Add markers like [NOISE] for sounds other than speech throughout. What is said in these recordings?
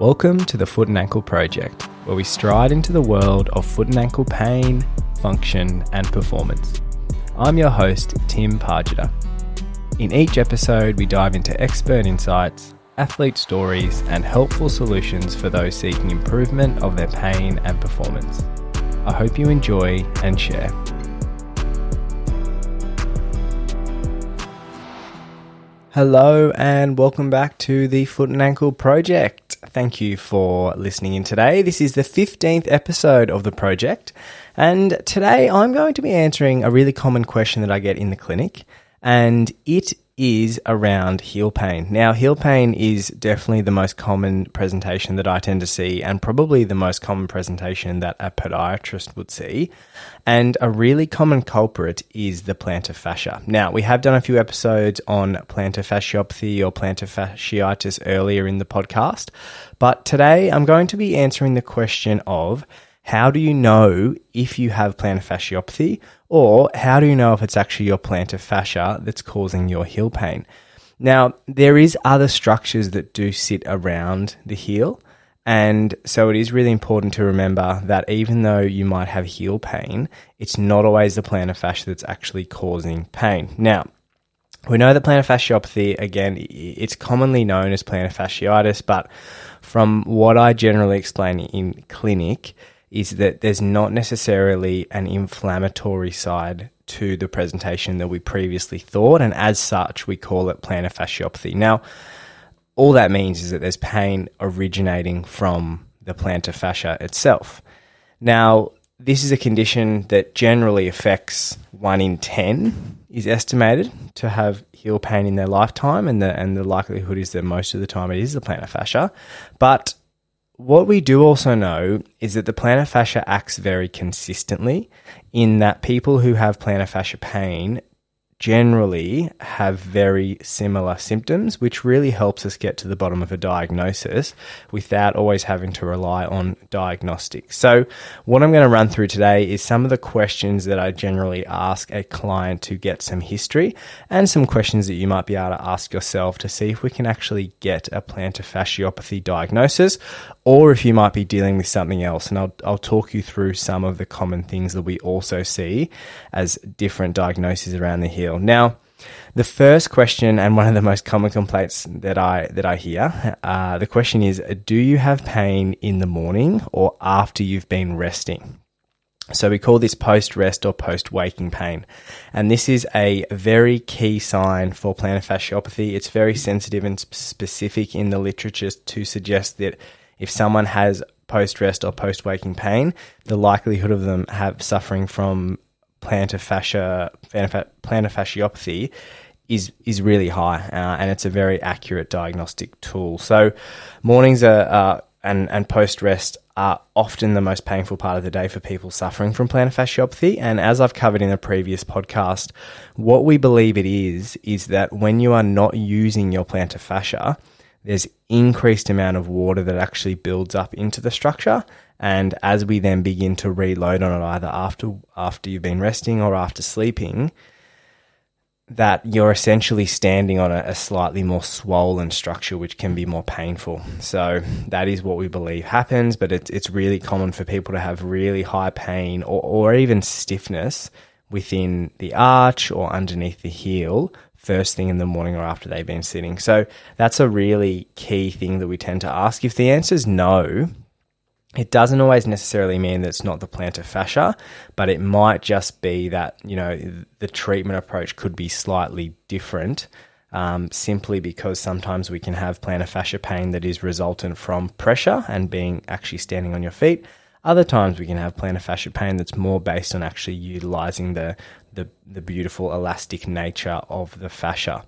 Welcome to the Foot and Ankle Project, where we stride into the world of foot and ankle pain, function, and performance. I'm your host, Tim Pargeter. In each episode, we dive into expert insights, athlete stories, and helpful solutions for those seeking improvement of their pain and performance. I hope you enjoy and share. Hello, and welcome back to the Foot and Ankle Project. Thank you for listening in today. This is the 15th episode of the project, and today I'm going to be answering a really common question that I get in the clinic, and it is around heel pain. Now, heel pain is definitely the most common presentation that I tend to see, and probably the most common presentation that a podiatrist would see. And a really common culprit is the plantar fascia. Now, we have done a few episodes on plantar fasciopathy or plantar fasciitis earlier in the podcast, but today I'm going to be answering the question of how do you know if you have plantar fasciopathy or how do you know if it's actually your plantar fascia that's causing your heel pain? Now, there is other structures that do sit around the heel. And so it is really important to remember that even though you might have heel pain, it's not always the plantar fascia that's actually causing pain. Now, we know that plantar fasciopathy, again, it's commonly known as plantar fasciitis, but from what I generally explain in clinic, is that there's not necessarily an inflammatory side to the presentation that we previously thought, and as such, we call it plantar fasciopathy. Now, all that means is that there's pain originating from the plantar fascia itself. Now, this is a condition that generally affects one in 10 is estimated to have heel pain in their lifetime, and the, and the likelihood is that most of the time it is the plantar fascia. But what we do also know is that the plantar fascia acts very consistently in that people who have plantar fascia pain generally have very similar symptoms, which really helps us get to the bottom of a diagnosis without always having to rely on diagnostics. So, what I'm going to run through today is some of the questions that I generally ask a client to get some history and some questions that you might be able to ask yourself to see if we can actually get a plantar fasciopathy diagnosis or if you might be dealing with something else. And I'll, I'll talk you through some of the common things that we also see as different diagnoses around the heel. Now, the first question and one of the most common complaints that I that I hear, uh, the question is: Do you have pain in the morning or after you've been resting? So we call this post rest or post waking pain. And this is a very key sign for plantar fasciopathy. It's very sensitive and specific in the literature to suggest that if someone has post rest or post waking pain, the likelihood of them have suffering from plantar fascia plantar fasciopathy is is really high, uh, and it's a very accurate diagnostic tool. So mornings are uh, and and post rest are often the most painful part of the day for people suffering from plantar fasciopathy. And as I've covered in a previous podcast, what we believe it is is that when you are not using your plantar fascia, there's increased amount of water that actually builds up into the structure. And as we then begin to reload on it, either after after you've been resting or after sleeping, that you're essentially standing on a, a, slightly more swollen structure, which can be more painful. So that is what we believe happens, but it's it's really common for people to have really high pain or, or even stiffness within the arch or underneath the heel first thing in the morning or after they've been sitting. So that's a really key thing that we tend to ask. If the answer is no, it doesn't always necessarily mean that it's not the plantar fascia, but it might just be that, you know, the treatment approach could be slightly different. Um, simply because sometimes we can have plantar fascia pain that is resultant from pressure and being actually standing on your feet. Other times we can have plantar fascia pain that's more based on actually utilizing the the, the beautiful elastic nature of the fascia.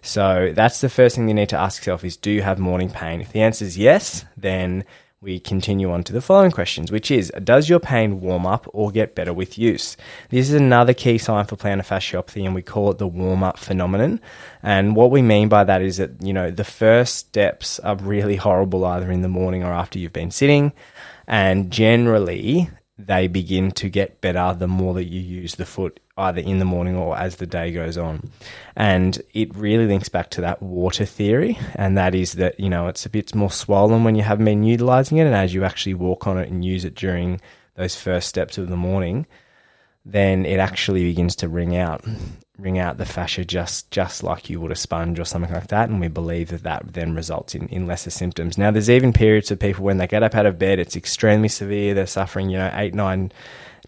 So that's the first thing you need to ask yourself is do you have morning pain? If the answer is yes, then we continue on to the following questions, which is Does your pain warm up or get better with use? This is another key sign for plantar fasciopathy, and we call it the warm up phenomenon. And what we mean by that is that, you know, the first steps are really horrible either in the morning or after you've been sitting. And generally, they begin to get better the more that you use the foot either in the morning or as the day goes on. And it really links back to that water theory, and that is that, you know, it's a bit more swollen when you haven't been utilizing it, and as you actually walk on it and use it during those first steps of the morning, then it actually begins to wring out wring out the fascia just just like you would a sponge or something like that. And we believe that that then results in, in lesser symptoms. Now there's even periods of people when they get up out of bed it's extremely severe. They're suffering you know 8 9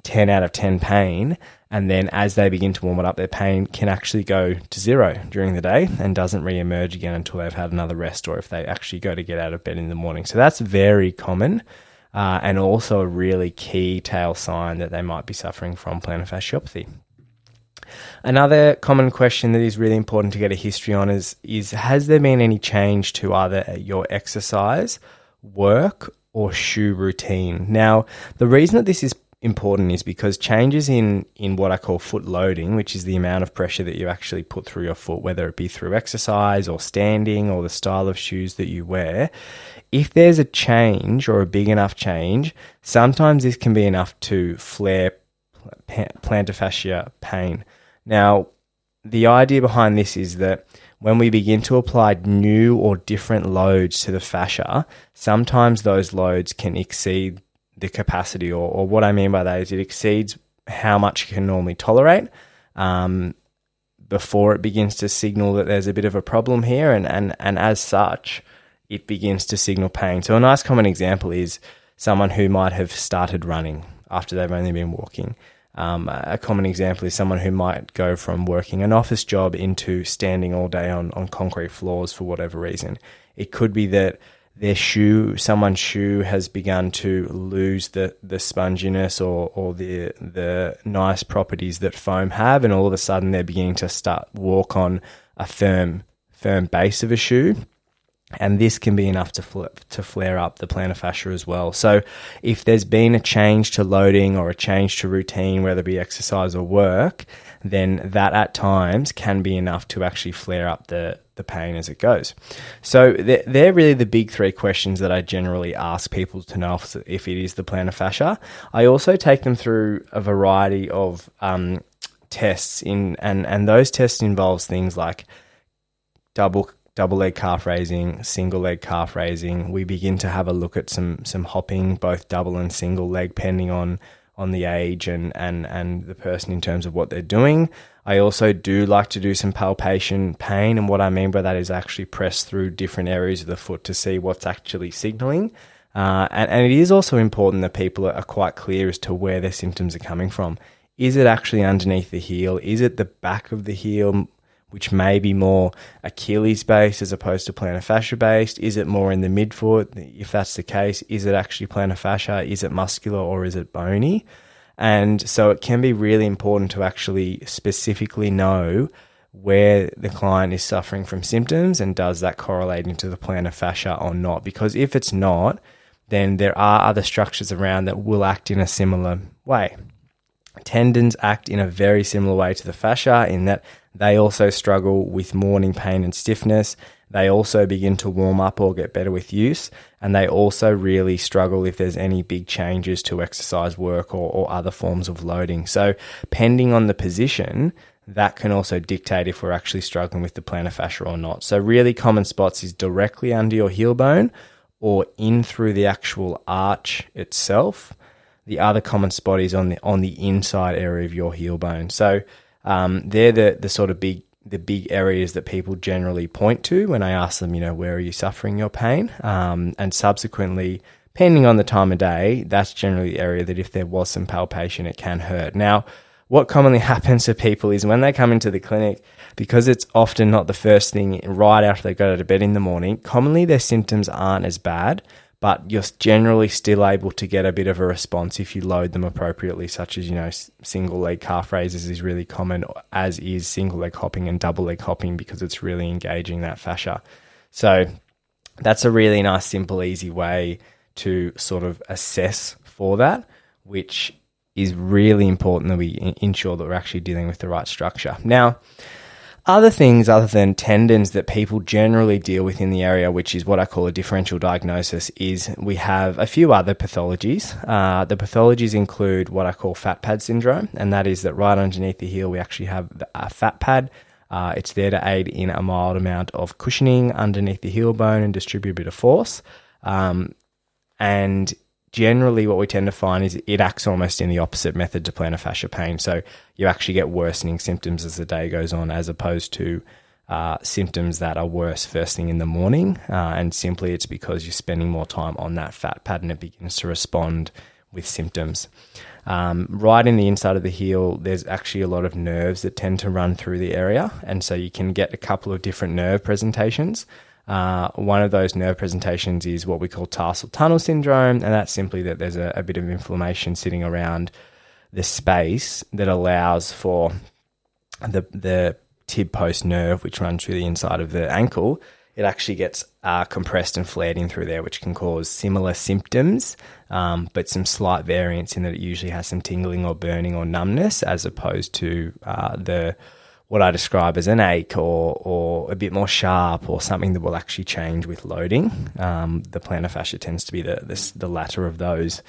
10 out of 10 pain. And then as they begin to warm it up their pain can actually go to zero during the day and doesn't re-emerge again until they've had another rest or if they actually go to get out of bed in the morning. So that's very common uh, and also a really key tail sign that they might be suffering from plantar fasciopathy. Another common question that is really important to get a history on is, is has there been any change to either your exercise, work, or shoe routine? Now, the reason that this is important is because changes in, in what I call foot loading, which is the amount of pressure that you actually put through your foot, whether it be through exercise or standing or the style of shoes that you wear, if there's a change or a big enough change, sometimes this can be enough to flare plantar fascia pain. Now, the idea behind this is that when we begin to apply new or different loads to the fascia, sometimes those loads can exceed the capacity, or, or what I mean by that is it exceeds how much you can normally tolerate. Um, before it begins to signal that there's a bit of a problem here, and, and, and as such, it begins to signal pain. So, a nice common example is someone who might have started running after they've only been walking. Um, a common example is someone who might go from working an office job into standing all day on, on concrete floors for whatever reason. It could be that their shoe, someone's shoe has begun to lose the, the sponginess or, or the, the nice properties that foam have, and all of a sudden they're beginning to start walk on a firm, firm base of a shoe and this can be enough to flip, to flare up the plantar fascia as well. So, if there's been a change to loading or a change to routine, whether it be exercise or work, then that at times can be enough to actually flare up the the pain as it goes. So they're really the big three questions that I generally ask people to know if it is the plantar fascia. I also take them through a variety of um, tests in, and and those tests involves things like double double leg calf raising, single leg calf raising. We begin to have a look at some some hopping, both double and single leg, depending on on the age and and and the person in terms of what they're doing. I also do like to do some palpation pain, and what I mean by that is actually press through different areas of the foot to see what's actually signaling. Uh, and, and it is also important that people are quite clear as to where their symptoms are coming from. Is it actually underneath the heel? Is it the back of the heel which may be more Achilles based as opposed to plantar fascia based? Is it more in the midfoot? If that's the case, is it actually plantar fascia? Is it muscular or is it bony? And so it can be really important to actually specifically know where the client is suffering from symptoms and does that correlate into the plantar fascia or not? Because if it's not, then there are other structures around that will act in a similar way. Tendons act in a very similar way to the fascia in that they also struggle with morning pain and stiffness. They also begin to warm up or get better with use. And they also really struggle if there's any big changes to exercise work or, or other forms of loading. So, pending on the position, that can also dictate if we're actually struggling with the plantar fascia or not. So, really common spots is directly under your heel bone or in through the actual arch itself. The other common spot is on the on the inside area of your heel bone. So um, they're the the sort of big the big areas that people generally point to when I ask them, you know, where are you suffering your pain? Um, and subsequently, depending on the time of day, that's generally the area that if there was some palpation, it can hurt. Now, what commonly [LAUGHS] happens to people is when they come into the clinic, because it's often not the first thing right after they go to bed in the morning, commonly their symptoms aren't as bad but you're generally still able to get a bit of a response if you load them appropriately, such as, you know, single leg calf raises is really common, as is single leg hopping and double leg hopping because it's really engaging that fascia. So that's a really nice, simple, easy way to sort of assess for that, which is really important that we ensure that we're actually dealing with the right structure. Now, Other things other than tendons that people generally deal with in the area, which is what I call a differential diagnosis, is we have a few other pathologies. Uh, the pathologies include what I call fat pad syndrome, and that is that right underneath the heel we actually have a fat pad. Uh, it's there to aid in a mild amount of cushioning underneath the heel bone and distribute a bit of force. Um, and generally what we tend to find is it acts almost in the opposite method to plantar fascia pain. So you actually get worsening symptoms as the day goes on, as opposed to uh, symptoms that are worse first thing in the morning. Uh, and simply it's because you're spending more time on that fat pad and it begins to respond with symptoms. Um, right in the inside of the heel, there's actually a lot of nerves that tend to run through the area. And so you can get a couple of different nerve presentations. Uh, one of those nerve presentations is what we call tarsal tunnel syndrome, and that's simply that there's a, a bit of inflammation sitting around the space that allows for the the tib post nerve, which runs through the inside of the ankle. It actually gets uh, compressed and flared in through there, which can cause similar symptoms, um, but some slight variance in that it usually has some tingling or burning or numbness, as opposed to uh, the what I describe as an ache or, or a bit more sharp or something that will actually change with loading. Um, the plantar fascia tends to be the, the, the latter of those.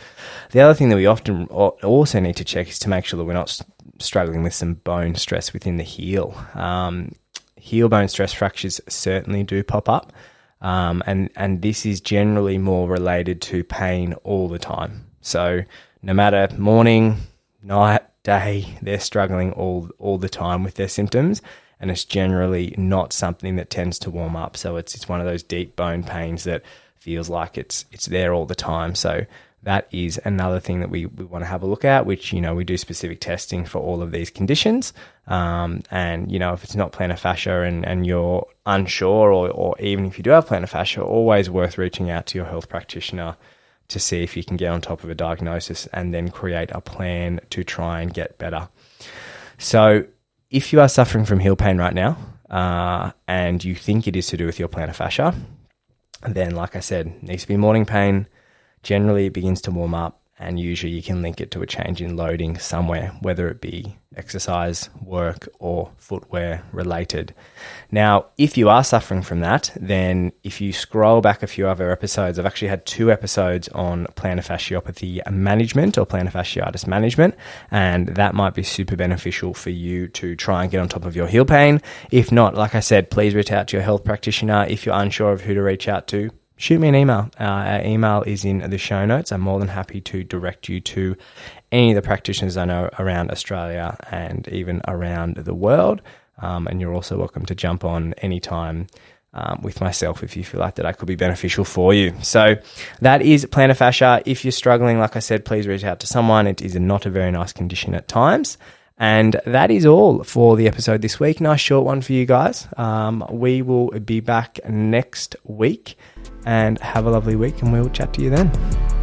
The other thing that we often also need to check is to make sure that we're not struggling with some bone stress within the heel. Um, heel bone stress fractures certainly do pop up. Um, and, and this is generally more related to pain all the time. So no matter morning, night, day, they're struggling all all the time with their symptoms, and it's generally not something that tends to warm up. So it's it's one of those deep bone pains that feels like it's it's there all the time. So that is another thing that we, we want to have a look at, which, you know, we do specific testing for all of these conditions. Um, and, you know, if it's not plantar fascia and, and you're unsure, or, or even if you do have plantar fascia, always worth reaching out to your health practitioner to see if you can get on top of a diagnosis and then create a plan to try and get better. So, if you are suffering from heel pain right now uh, and you think it is to do with your plantar fascia, then, like I said, needs to be morning pain. Generally, it begins to warm up and usually you can link it to a change in loading somewhere, whether it be exercise, work, or footwear related. Now, if you are suffering from that, then if you scroll back a few other episodes, I've actually had two episodes on plantar fasciopathy management or plantar fasciitis management, and that might be super beneficial for you to try and get on top of your heel pain. If not, like I said, please reach out to your health practitioner if you're unsure of who to reach out to shoot me an email. Uh, our email is in the show notes. I'm more than happy to direct you to any of the practitioners I know around Australia and even around the world. Um, and you're also welcome to jump on anytime. Um, with myself, if you feel like that I could be beneficial for you. So that is plantar fascia. If you're struggling, like I said, please reach out to someone. It is not a very nice condition at times. And that is all for the episode this week. Nice short one for you guys. Um, we will be back next week and have a lovely week, and we'll chat to you then.